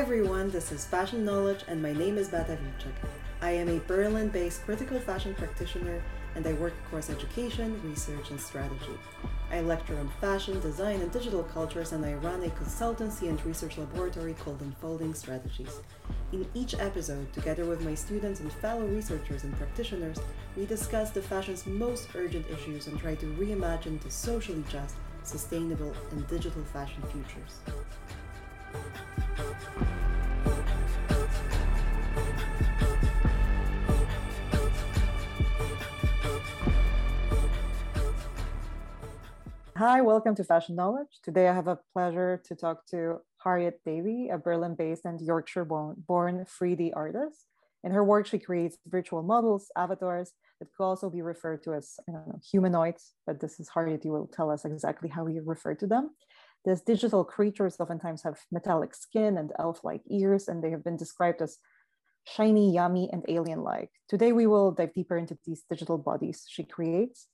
everyone, this is Fashion Knowledge and my name is Beata Wilczek. I am a Berlin-based critical fashion practitioner and I work across education, research and strategy. I lecture on fashion, design and digital cultures and I run a consultancy and research laboratory called Unfolding Strategies. In each episode, together with my students and fellow researchers and practitioners, we discuss the fashion's most urgent issues and try to reimagine the socially just, sustainable and digital fashion futures. Hi, welcome to Fashion Knowledge. Today I have a pleasure to talk to Harriet Davey, a Berlin based and Yorkshire born 3D artist. In her work, she creates virtual models, avatars that could also be referred to as know, humanoids, but this is Harriet, you will tell us exactly how we refer to them. These digital creatures oftentimes have metallic skin and elf like ears, and they have been described as shiny, yummy, and alien like. Today, we will dive deeper into these digital bodies she creates.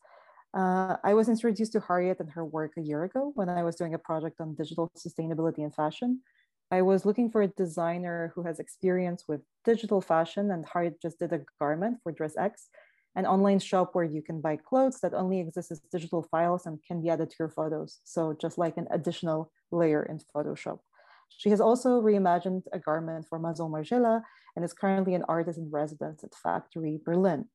Uh, I was introduced to Harriet and her work a year ago when I was doing a project on digital sustainability and fashion. I was looking for a designer who has experience with digital fashion, and Harriet just did a garment for DressX, an online shop where you can buy clothes that only exist as digital files and can be added to your photos. So just like an additional layer in Photoshop. She has also reimagined a garment for Maison Margiela and is currently an artist in residence at Factory Berlin.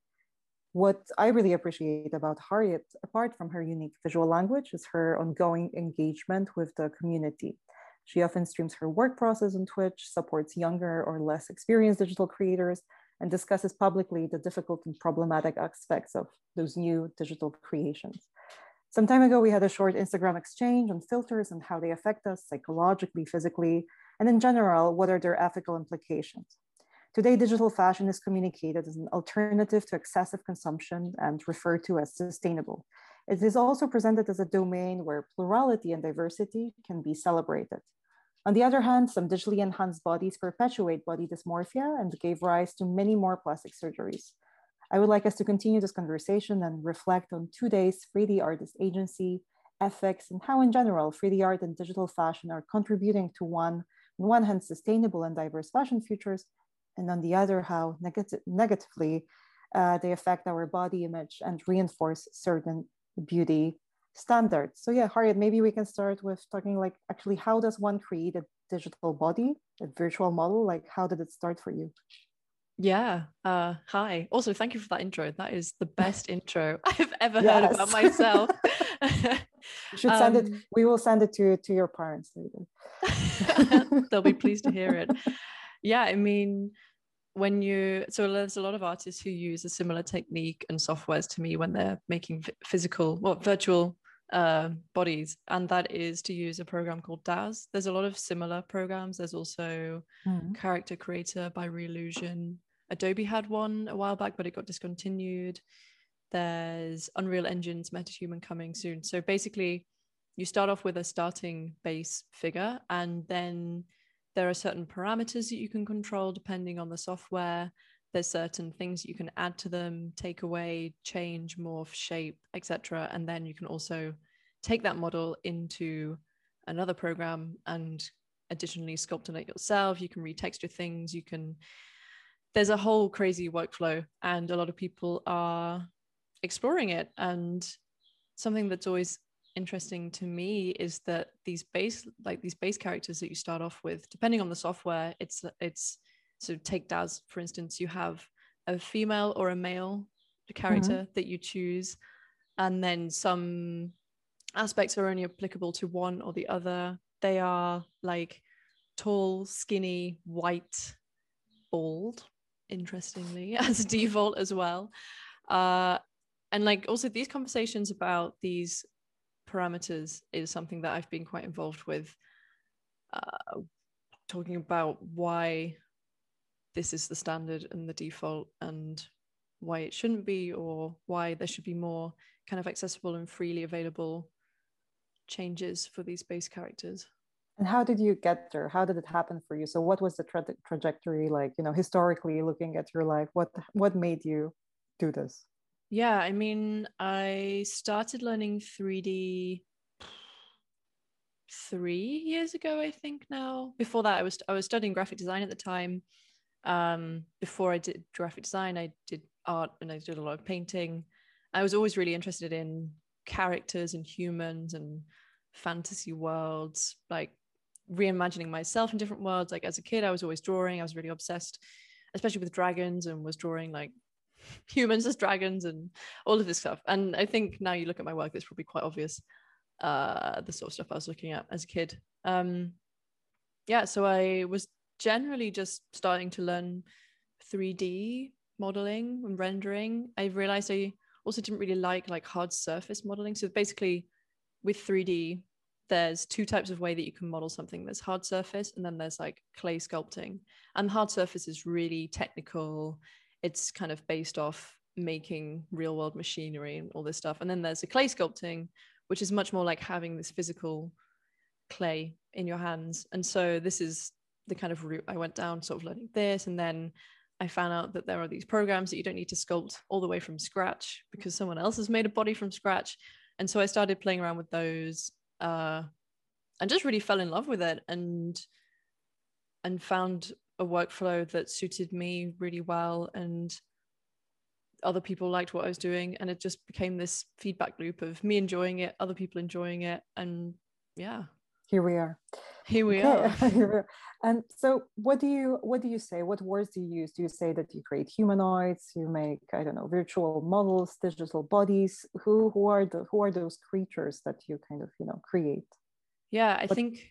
What I really appreciate about Harriet, apart from her unique visual language, is her ongoing engagement with the community. She often streams her work process on Twitch, supports younger or less experienced digital creators, and discusses publicly the difficult and problematic aspects of those new digital creations. Some time ago, we had a short Instagram exchange on filters and how they affect us psychologically, physically, and in general, what are their ethical implications. Today, digital fashion is communicated as an alternative to excessive consumption and referred to as sustainable. It is also presented as a domain where plurality and diversity can be celebrated. On the other hand, some digitally enhanced bodies perpetuate body dysmorphia and gave rise to many more plastic surgeries. I would like us to continue this conversation and reflect on today's 3D artist agency, ethics, and how in general 3D art and digital fashion are contributing to one, on one hand, sustainable and diverse fashion futures, and on the other, how neg- negatively uh, they affect our body image and reinforce certain beauty standards. So yeah, Harriet, maybe we can start with talking like actually how does one create a digital body, a virtual model? Like how did it start for you? Yeah. Uh, hi. Also, thank you for that intro. That is the best intro I've ever yes. heard about myself. you should send um, it. We will send it to to your parents later. They'll be pleased to hear it. Yeah. I mean, when you so there's a lot of artists who use a similar technique and softwares to me when they're making physical well virtual uh, bodies, and that is to use a program called Daz. There's a lot of similar programs. There's also mm. Character Creator by Reallusion. Adobe had one a while back, but it got discontinued. There's Unreal Engine's MetaHuman coming soon. So basically, you start off with a starting base figure, and then there are certain parameters that you can control depending on the software there's certain things you can add to them take away change morph shape etc and then you can also take that model into another program and additionally sculpt on it yourself. You can retexture things. You can there's a whole crazy workflow and a lot of people are exploring it. And something that's always interesting to me is that these base like these base characters that you start off with depending on the software it's it's so take Daz, for instance, you have a female or a male character mm-hmm. that you choose, and then some aspects are only applicable to one or the other. They are like tall, skinny, white, bald, interestingly, as default as well. Uh, and like also these conversations about these parameters is something that I've been quite involved with. Uh, talking about why this is the standard and the default and why it shouldn't be or why there should be more kind of accessible and freely available changes for these base characters. And how did you get there? How did it happen for you? So what was the tra- trajectory like you know historically looking at your life? What what made you do this? Yeah i mean i started learning 3d three years ago, I think now. Before that, I was I was studying graphic design at the time. Um, before I did graphic design, I did art and I did a lot of painting. I was always really interested in characters and humans and fantasy worlds, like reimagining myself in different worlds. Like as a kid, I was always drawing. I was really obsessed, especially with dragons, and was drawing like humans as dragons and all of this stuff. And I think now you look at my work, it's probably quite obvious uh, the sort of stuff I was looking at as a kid. Um, yeah, so I was generally just starting to learn 3D modeling and rendering. I realized I also didn't really like like hard surface modeling. So basically, with 3D, there's two types of way that you can model something. There's hard surface, and then there's like clay sculpting. And hard surface is really technical. It's kind of based off making real world machinery and all this stuff. And then there's a clay sculpting, which is much more like having this physical clay in your hands. And so this is the kind of route I went down, sort of learning this. And then I found out that there are these programs that you don't need to sculpt all the way from scratch because someone else has made a body from scratch. And so I started playing around with those uh, and just really fell in love with it and and found a workflow that suited me really well and other people liked what I was doing, and it just became this feedback loop of me enjoying it, other people enjoying it, and yeah, here we are. Here we okay. are. and so, what do you what do you say? What words do you use? Do you say that you create humanoids? You make I don't know virtual models, digital bodies. Who who are the who are those creatures that you kind of you know create? Yeah, I what, think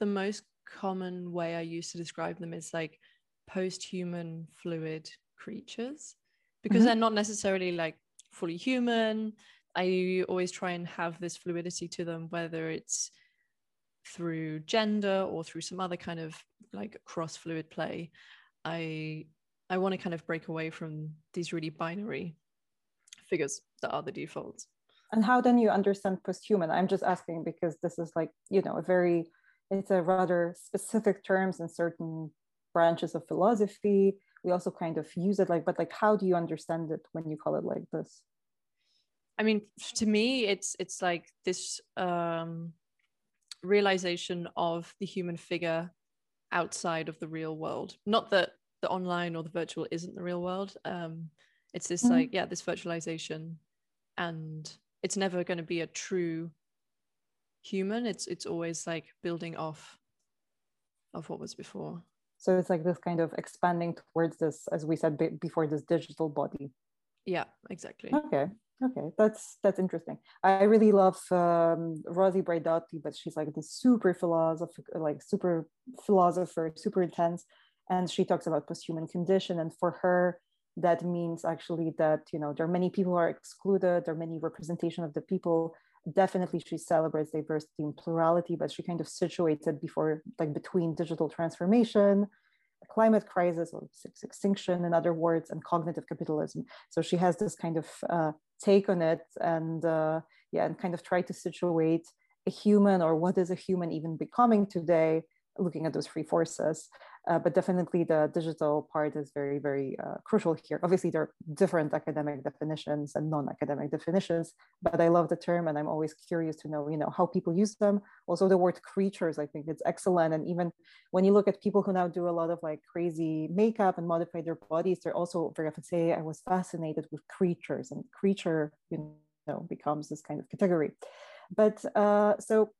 the most common way I use to describe them is like post-human fluid creatures because mm-hmm. they're not necessarily like fully human. I always try and have this fluidity to them, whether it's through gender or through some other kind of like cross fluid play. I I want to kind of break away from these really binary figures that are the defaults. And how then you understand post-human? I'm just asking because this is like, you know, a very it's a rather specific terms in certain branches of philosophy we also kind of use it like but like how do you understand it when you call it like this i mean to me it's it's like this um realization of the human figure outside of the real world. Not that the online or the virtual isn't the real world um it's this mm-hmm. like yeah this virtualization and it's never going to be a true human. It's it's always like building off of what was before. So it's like this kind of expanding towards this as we said before this digital body. Yeah exactly. Okay okay that's that's interesting. I really love um, rosi braidotti but she's like the super philosopher like super philosopher super intense and she talks about post-human condition and for her that means actually that you know there are many people who are excluded there are many representation of the people. Definitely she celebrates diversity and plurality, but she kind of situates it before, like between digital transformation, climate crisis or extinction, in other words, and cognitive capitalism. So she has this kind of uh, take on it, and uh, yeah, and kind of try to situate a human or what is a human even becoming today, looking at those three forces. Uh, but definitely the digital part is very, very uh, crucial here. Obviously, there are different academic definitions and non-academic definitions, but I love the term and I'm always curious to know, you know, how people use them. Also the word creatures, I think it's excellent. And even when you look at people who now do a lot of like crazy makeup and modify their bodies, they're also very often say, I was fascinated with creatures and creature, you know, becomes this kind of category. But uh, so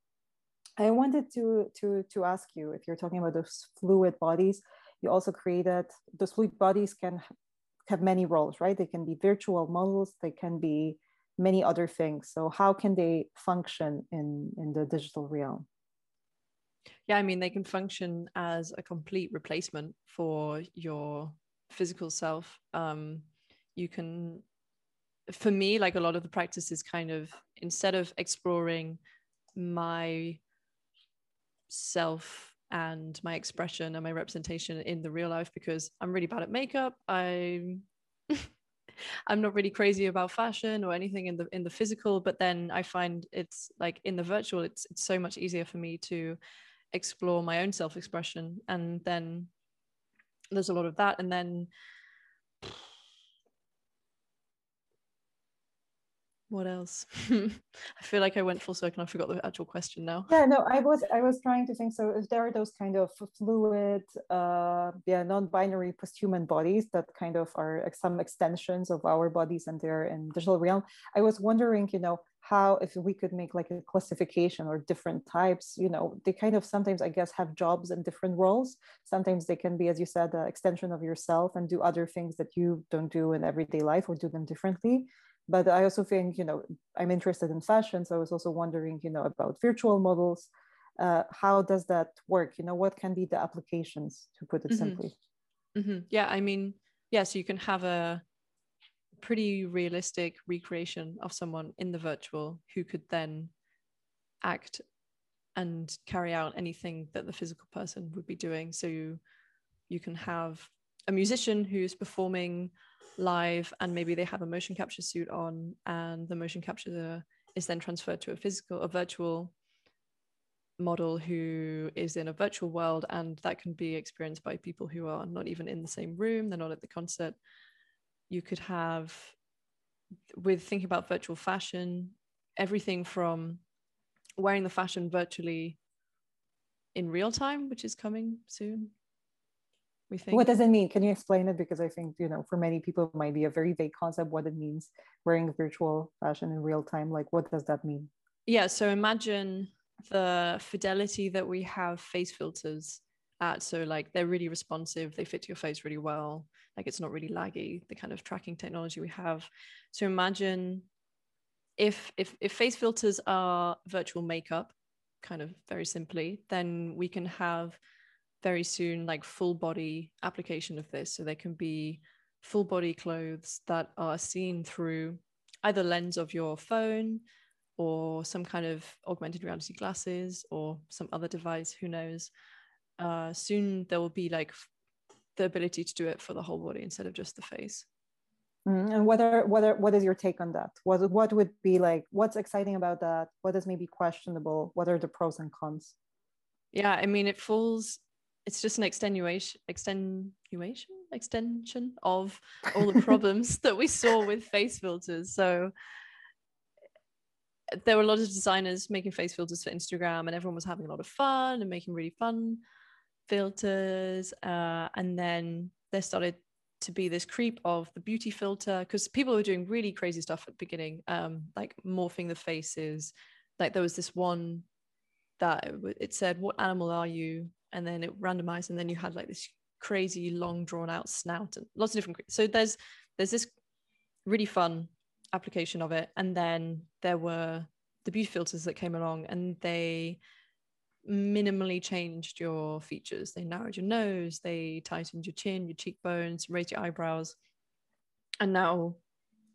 I wanted to, to, to ask you if you're talking about those fluid bodies, you also created those fluid bodies can have many roles, right? They can be virtual models, they can be many other things. So how can they function in, in the digital realm? Yeah, I mean, they can function as a complete replacement for your physical self. Um, you can, for me, like a lot of the practice is kind of instead of exploring my self and my expression and my representation in the real life because I'm really bad at makeup. I'm I'm not really crazy about fashion or anything in the in the physical, but then I find it's like in the virtual, it's it's so much easier for me to explore my own self-expression. And then there's a lot of that. And then what else? I feel like i went full circle i forgot the actual question now. Yeah no i was i was trying to think so if there are those kind of fluid uh yeah non-binary post-human bodies that kind of are some extensions of our bodies and they're in digital realm? I was wondering you know how if we could make like a classification or different types you know they kind of sometimes i guess have jobs and different roles. Sometimes they can be as you said an extension of yourself and do other things that you don't do in everyday life or do them differently but i also think you know i'm interested in fashion so i was also wondering you know about virtual models uh, how does that work you know what can be the applications to put it mm-hmm. simply mm-hmm. yeah i mean yeah so you can have a pretty realistic recreation of someone in the virtual who could then act and carry out anything that the physical person would be doing so you, you can have a musician who's performing live and maybe they have a motion capture suit on and the motion capture is then transferred to a physical a virtual model who is in a virtual world and that can be experienced by people who are not even in the same room they're not at the concert. You could have with thinking about virtual fashion everything from wearing the fashion virtually in real time which is coming soon we think. what does it mean? Can you explain it? Because i think you know for many people it might be a very vague concept what it means. Wearing virtual fashion in real time like what does that mean? Yeah so imagine the fidelity that we have face filters at. So like they're really responsive they fit to your face really well like it's not really laggy the kind of tracking technology we have. So imagine if if if face filters are virtual makeup kind of very simply then we can have very soon like full body application of this so there can be full body clothes that are seen through either lens of your phone or some kind of augmented reality glasses or some other device who knows uh, soon there will be like the ability to do it for the whole body instead of just the face. Mm, and whether whether what is your take on that? What what would be like? What's exciting about that? What is maybe questionable? What are the pros and cons? Yeah, I mean, it falls. It's just an extenuation, extenuation, extension of all the problems that we saw with face filters. So there were a lot of designers making face filters for Instagram, and everyone was having a lot of fun and making really fun filters uh, and then there started to be this creep of the beauty filter because people were doing really crazy stuff at the beginning um, like morphing the faces like there was this one that it said what animal are you and then it randomized and then you had like this crazy long drawn out snout and lots of different so there's there's this really fun application of it and then there were the beauty filters that came along and they minimally changed your features. They narrowed your nose, they tightened your chin, your cheekbones, raised your eyebrows. And now,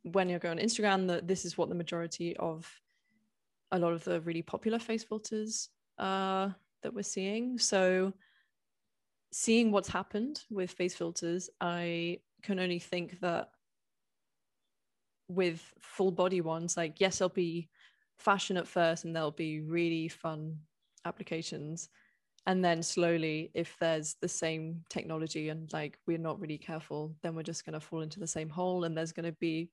when you go on Instagram, that this is what the majority of a lot of the really popular face filters uh, that we're seeing. So, seeing what's happened with face filters, I can only think that with full body ones, like, yes, they'll be fashion at first and they'll be really fun applications and then slowly if there's the same technology and like we're not really careful then we're just going to fall into the same hole and there's going to be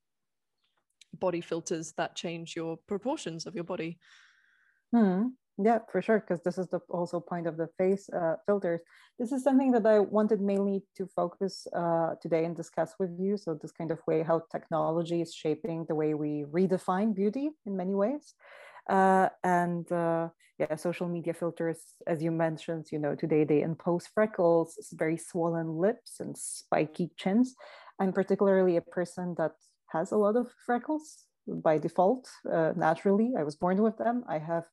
body filters that change your proportions of your body hmm. Yeah for sure because this is the also point of the face uh, filters this is something that i wanted mainly to focus uh, today and discuss with you so this kind of way how technology is shaping the way we redefine beauty in many ways uh, and uh, yeah, social media filters, as you mentioned, you know, today they impose freckles, very swollen lips, and spiky chins. I'm particularly a person that has a lot of freckles by default, uh, naturally. I was born with them. I have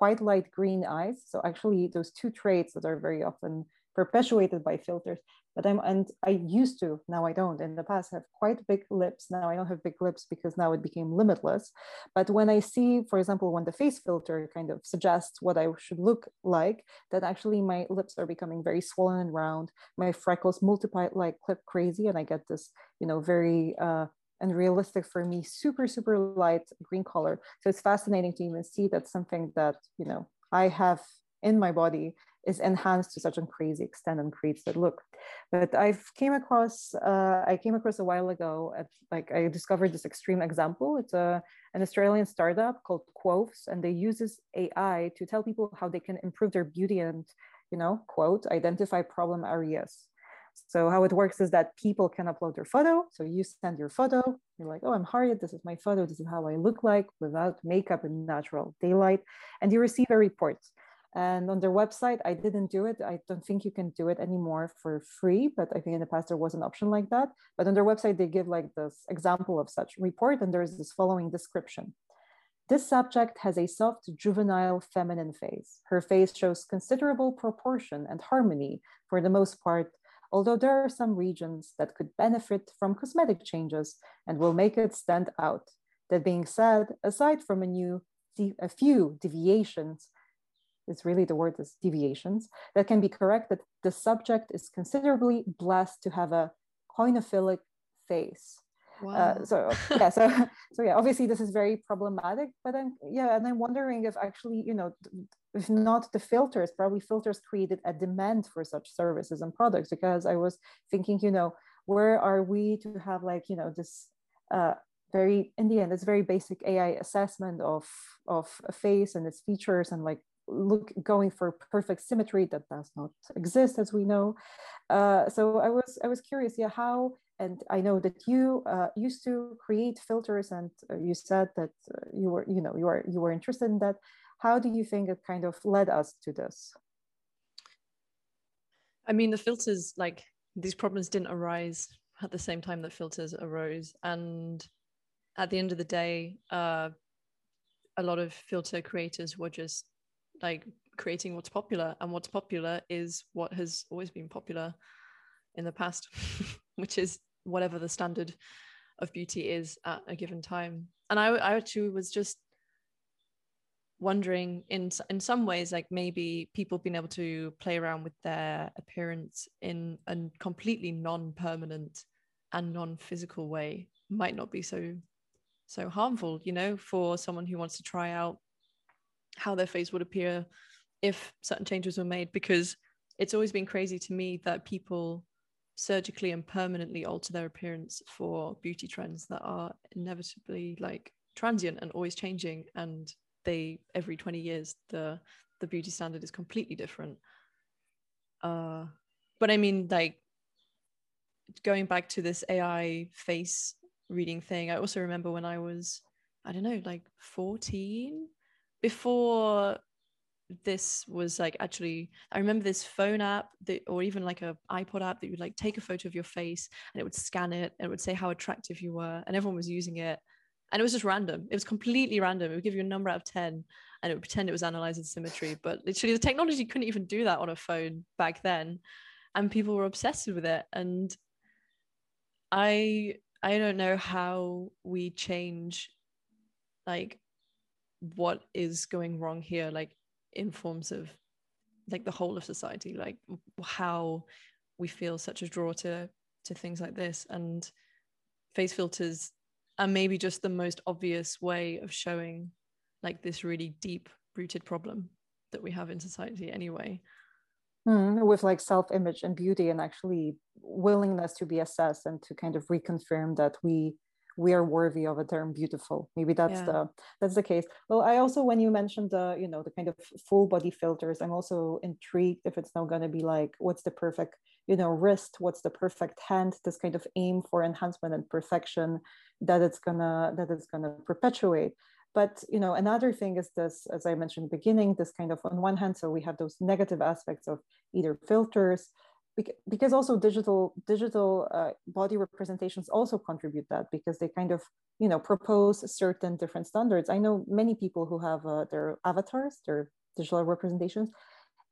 quite light green eyes. So actually, those two traits that are very often perpetuated by filters but i'm and i used to now i don't. In the past have quite big lips. Now i don't have big lips because now it became limitless. But when i see for example when the face filter kind of suggests what i should look like that actually my lips are becoming very swollen and round. My freckles multiply like clip crazy and i get this you know very uh, and realistic for me super super light green color so it's fascinating to even see that something that you know i have in my body is enhanced to such a crazy extent and creates that look. But I've came across, uh, I came across a while ago, at, like I discovered this extreme example. It's a, an Australian startup called Qoves, and they use this AI to tell people how they can improve their beauty and, you know, quote, identify problem areas. So how it works is that people can upload their photo. So you send your photo, you're like, oh, I'm Harriet, this is my photo, this is how I look like without makeup in natural daylight. And you receive a report. And on their website, I didn't do it. I don't think you can do it anymore for free, but I think in the past there was an option like that. But on their website, they give like this example of such report, and there's this following description. This subject has a soft, juvenile, feminine face. Her face shows considerable proportion and harmony for the most part, although there are some regions that could benefit from cosmetic changes and will make it stand out. That being said, aside from a, new, a few deviations it's really the word is deviations, that can be corrected, the subject is considerably blessed to have a koinophilic face. Uh, wow. Uh, so yeah, so so yeah, obviously this is very problematic, but I'm yeah, and I'm wondering if actually you know, if not the filters, probably filters created a demand for such services and products because I was thinking, you know, where are we to have like you know this uh, very in the end it's very basic AI assessment of of a face and its features and like look going for perfect symmetry that does not exist as we know uh, so i was i was curious yeah how and i know that you uh, used to create filters and uh, you said that uh, you were you know you are you were interested in that. How do you think it kind of led us to this? I mean the filters like these problems didn't arise at the same time that filters arose. And at the end of the day uh, a lot of filter creators were just like creating what's popular. And what's popular is what has always been popular in the past which is whatever the standard of beauty is at a given time. And i, I actually was just wondering in in some ways like maybe people being able to play around with their appearance in a completely non-permanent and non-physical way might not be so so harmful you know for someone who wants to try out how their face would appear if certain changes were made because it's always been crazy to me that people surgically and permanently alter their appearance for beauty trends that are inevitably like transient and always changing and they every 20 years the the beauty standard is completely different. Uh but i mean like going back to this ai face reading thing i also remember when i was i don't know like 14 before this was like actually i remember this phone app that or even like a ipod app that you would like take a photo of your face and it would scan it and it would say how attractive you were and everyone was using it. And it was just random. It was completely random. It would give you a number out of 10 and it would pretend it was analyzing symmetry but literally the technology couldn't even do that on a phone back then and people were obsessed with it. And i i don't know how we change like what is going wrong here. Like in forms of like the whole of society like how we feel such a draw to to things like this. And face filters are maybe just the most obvious way of showing like this really deep rooted problem that we have in society anyway. Mm, with like self-image and beauty and actually willingness to be assessed and to kind of reconfirm that we we are worthy of a term beautiful. Maybe that's yeah. the that's the case. Well i also when you mentioned the you know the kind of full body filters i'm also intrigued if it's now going to be like what's the perfect you know wrist what's the perfect hand this kind of aim for enhancement and perfection that it's gonna that it's gonna perpetuate. But you know another thing is this as i mentioned beginning this kind of on one hand so we have those negative aspects of either filters because also digital digital uh, body representations also contribute that because they kind of you know propose certain different standards. I know many people who have uh, their avatars their digital representations.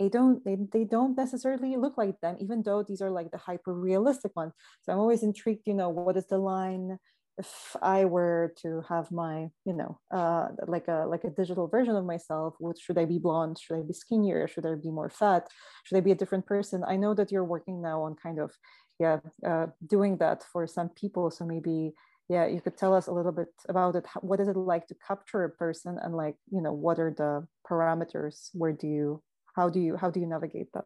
They don't they, they don't necessarily look like them even though these are like the hyper realistic ones. So i'm always intrigued you know what is the line if I were to have my, you know, uh, like a like a digital version of myself, what should I be blonde? Should I be skinnier? Should I be more fat? Should I be a different person? I know that you're working now on kind of, yeah, uh, doing that for some people. So maybe, yeah, you could tell us a little bit about it. What is it like to capture a person, and like, you know, what are the parameters? Where do you how do you how do you navigate that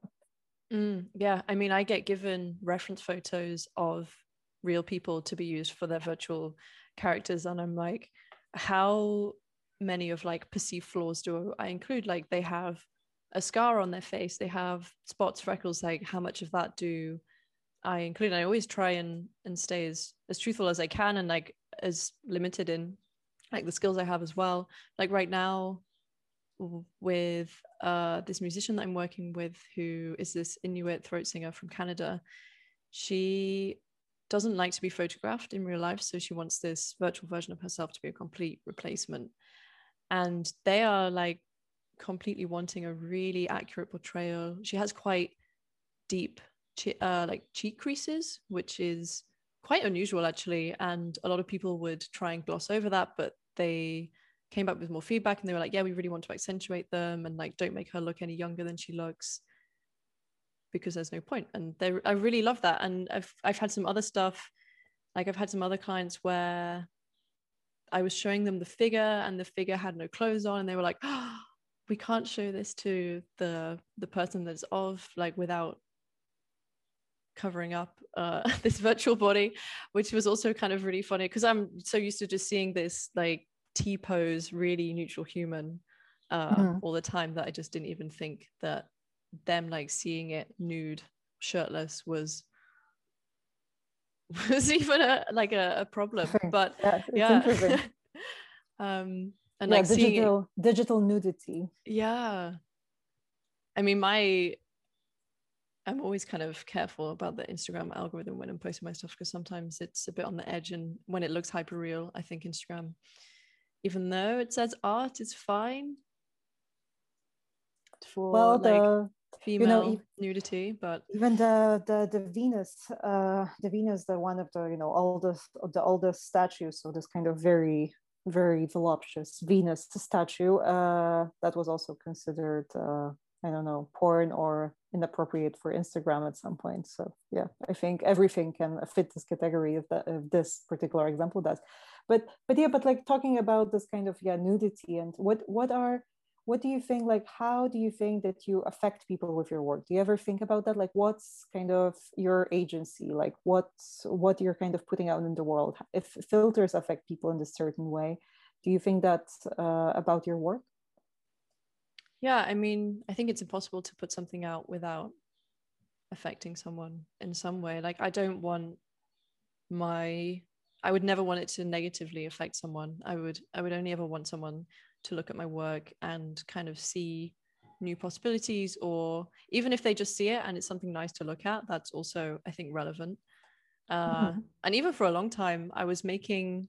mm, yeah i mean i get given reference photos of real people to be used for their virtual characters and i'm like how many of like perceived flaws do i include? Like they have a scar on their face they have spots freckles like how much of that do i include? And i always try and and stay as as truthful as i can and like as limited in like the skills i have as well. Like right now with uh this musician that i'm working with who is this inuit throat singer from canada she doesn't like to be photographed in real life so she wants this virtual version of herself to be a complete replacement and they are like completely wanting a really accurate portrayal. She has quite deep, uh, like cheek creases, which is quite unusual actually. And a lot of people would try and gloss over that, but they came back with more feedback and they were like, yeah, we really want to accentuate them and like don't make her look any younger than she looks because there's no point. And I really love that. And I've I've had some other stuff, like I've had some other clients where I was showing them the figure and the figure had no clothes on and they were like, oh, we can't show this to the the person that's of like without covering up uh, this virtual body, which was also kind of really funny because I'm so used to just seeing this like T pose, really neutral human uh, mm. all the time that I just didn't even think that them like seeing it nude, shirtless was was even a like a, a problem. But yeah, yeah. um, and yeah, like digital seeing, digital nudity. Yeah, I mean, my I'm always kind of careful about the Instagram algorithm when I'm posting my stuff because sometimes it's a bit on the edge, and when it looks hyper real, I think Instagram, even though it says art, is fine for well, like the female you know, nudity but even the the the venus uh the venus the one of the you know oldest the oldest statue so this kind of very very voluptuous venus statue uh that was also considered uh i don't know porn or inappropriate for instagram at some point. So yeah i think everything can fit this category of that if this particular example does. But but yeah but like talking about this kind of yeah nudity and what what are what do you think like how do you think that you affect people with your work? Do you ever think about that? Like what's kind of your agency? Like what's what you're kind of putting out in the world? If filters affect people in a certain way do you think that uh, about your work? Yeah i mean i think it's impossible to put something out without affecting someone in some way. Like i don't want my i would never want it to negatively affect someone. I would i would only ever want someone to look at my work and kind of see new possibilities or even if they just see it and it's something nice to look at that's also i think relevant uh, mm-hmm. and even for a long time i was making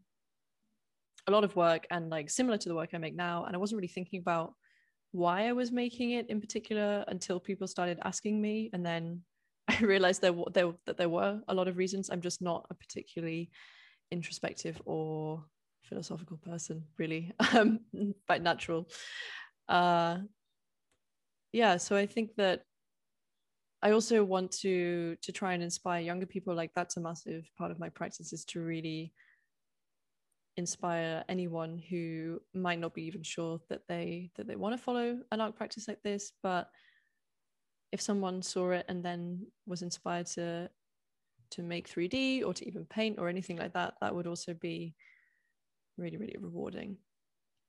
a lot of work and like similar to the work i make now and i wasn't really thinking about why i was making it in particular until people started asking me and then i realized there, there that there were a lot of reasons i'm just not a particularly introspective or philosophical person, really, um, by natural. Uh, yeah, so I think that I also want to to try and inspire younger people. Like that's a massive part of my practice is to really inspire anyone who might not be even sure that they that they want to follow an art practice like this, but if someone saw it and then was inspired to to make 3D or to even paint or anything like that, that would also be really really rewarding.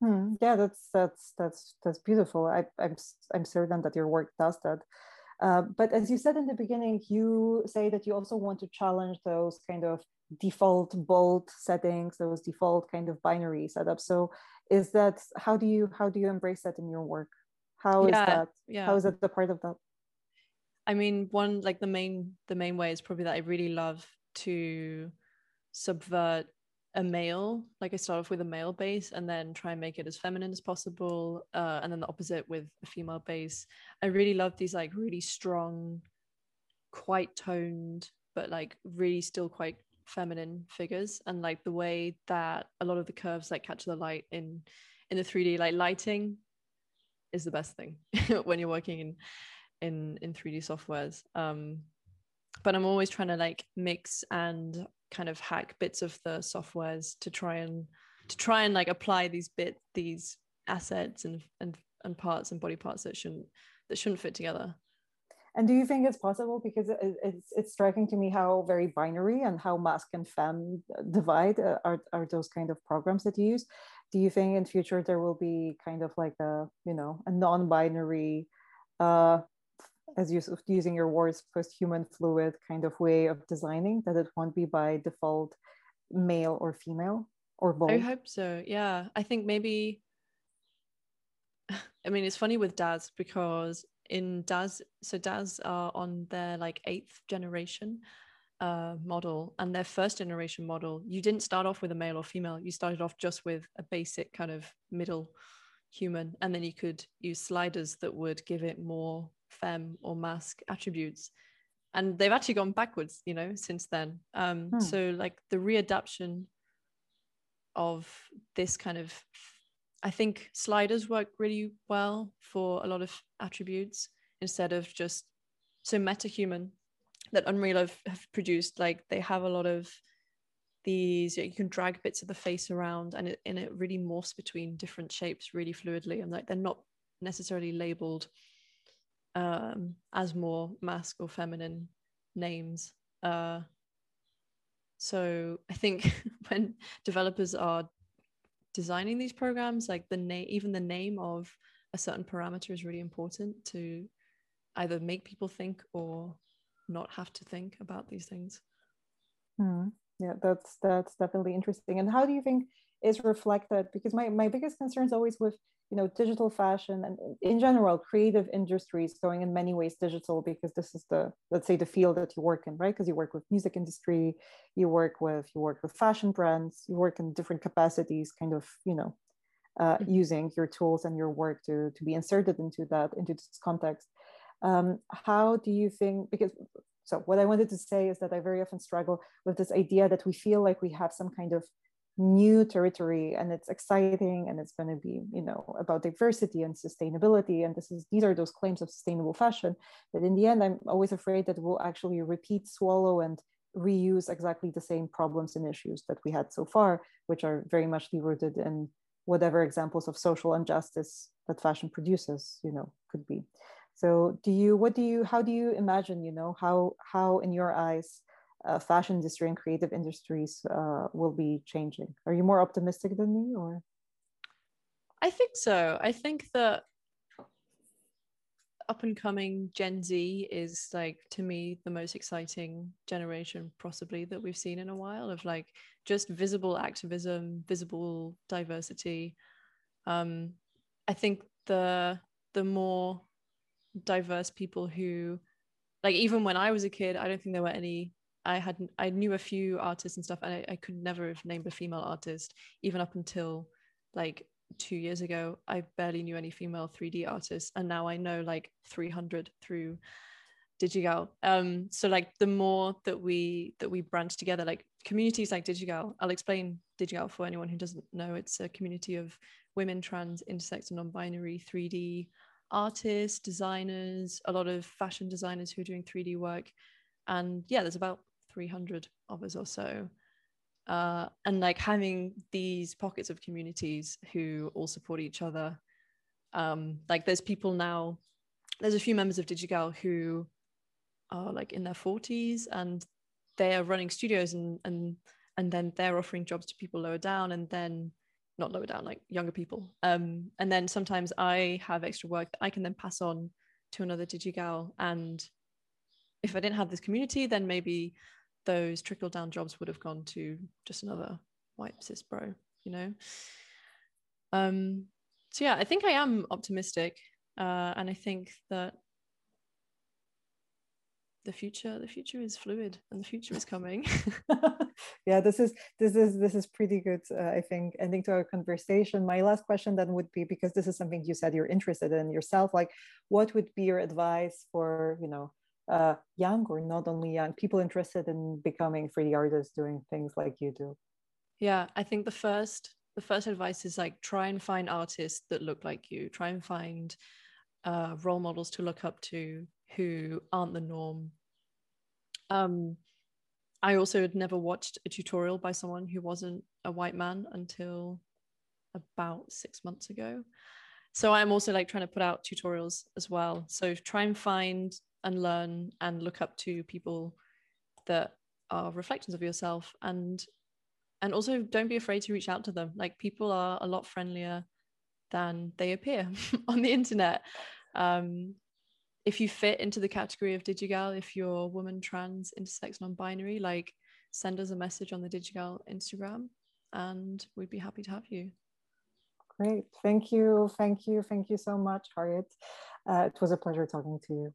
Hmm. yeah that's that's that's that's beautiful. I, I'm, I'm certain that your work does that. Uh, but as you said in the beginning you say that you also want to challenge those kind of default bold settings those default kind of binary setups. So is that how do you how do you embrace that in your work? How is yeah, that yeah. how is that the part of that? I mean one like the main the main way is probably that i really love to subvert a male like i start off with a male base and then try and make it as feminine as possible uh, and then the opposite with a female base. I really love these like really strong quite toned but like really still quite feminine figures. And like the way that a lot of the curves like catch the light in in the 3d like lighting is the best thing when you're working in in in 3d softwares. Um but i'm always trying to like mix and kind of hack bits of the softwares to try and to try and like apply these bit these assets and and and parts and body parts that shouldn't that shouldn't fit together. And do you think it's possible? Because it's it's striking to me how very binary and how masc and femme divide uh, are, are those kind of programs that you use. Do you think in future there will be kind of like a you know a non-binary uh as you using your words post-human fluid kind of way of designing that it won't be by default male or female or both? i hope so yeah. I think maybe i mean it's funny with daz because in daz so daz are on their like eighth generation uh, model and their first generation model. You didn't start off with a male or female. You started off just with a basic kind of middle human and then you could use sliders that would give it more femme or masc attributes and they've actually gone backwards you know since then um hmm. so like the readaptation of this kind of i think sliders work really well for a lot of attributes instead of just so metahuman that unreal have, have produced like they have a lot of these you can drag bits of the face around and it, and it really morphs between different shapes really fluidly and like they're not necessarily labeled um, as more masc or feminine names. Uh, so I think when developers are designing these programs, like the name, even the name of a certain parameter is really important to either make people think or not have to think about these things. Hmm. Yeah, that's that's definitely interesting. And how do you think is reflected? Because my my biggest concern is always with you know digital fashion and in general creative industries going in many ways digital because this is the let's say the field that you work in right because you work with music industry you work with you work with fashion brands you work in different capacities kind of you know uh, mm-hmm. using your tools and your work to to be inserted into that into this context um, how do you think because so what i wanted to say is that i very often struggle with this idea that we feel like we have some kind of new territory and it's exciting and it's going to be you know about diversity and sustainability and this is these are those claims of sustainable fashion. But in the end i'm always afraid that we'll actually repeat swallow and reuse exactly the same problems and issues that we had so far which are very much rooted in whatever examples of social injustice that fashion produces you know could be. So do you what do you how do you imagine you know how how in your eyes uh, fashion industry and creative industries uh, will be changing. Are you more optimistic than me, or? I think so. I think that up and coming Gen Z is like to me the most exciting generation possibly that we've seen in a while of like just visible activism, visible diversity. Um, I think the the more diverse people who like even when I was a kid, I don't think there were any I had I knew a few artists and stuff, and I, I could never have named a female artist even up until like two years ago. I barely knew any female 3D artists, and now I know like 300 through Digigal. Um, so like the more that we that we branch together, like communities like Digigal, I'll explain Digigal for anyone who doesn't know. It's a community of women, trans, intersex, and non-binary 3D artists, designers, a lot of fashion designers who are doing 3D work. And yeah, there's about 300 of us or so. Uh, and like having these pockets of communities who all support each other. Um, like there's people now, there's a few members of Digigal who are like in their 40s and they are running studios and and and then they're offering jobs to people lower down and then not lower down like younger people um and then sometimes i have extra work that i can then pass on to another digigal and if i didn't have this community then maybe those trickle down jobs would have gone to just another white cis bro, you know. Um, so yeah, I think I am optimistic, uh, and I think that the future the future is fluid and the future is coming yeah this is this is this is pretty good uh, i think ending to our conversation my last question then would be because this is something you said you're interested in yourself like what would be your advice for you know uh, young or not only young people interested in becoming 3D artists doing things like you do? Yeah, I think the first the first advice is like try and find artists that look like you. Try and find uh, role models to look up to who aren't the norm. Um, I also had never watched a tutorial by someone who wasn't a white man until about six months ago. so I'm also like trying to put out tutorials as well. So try and find and learn and look up to people that are reflections of yourself. And and also don't be afraid to reach out to them. Like people are a lot friendlier than they appear on the internet. Um, if you fit into the category of digigal if you're woman trans intersex non-binary like send us a message on the digigal instagram and we'd be happy to have you. Great. Thank you. Thank you. Thank you so much harriet. Uh, it was a pleasure talking to you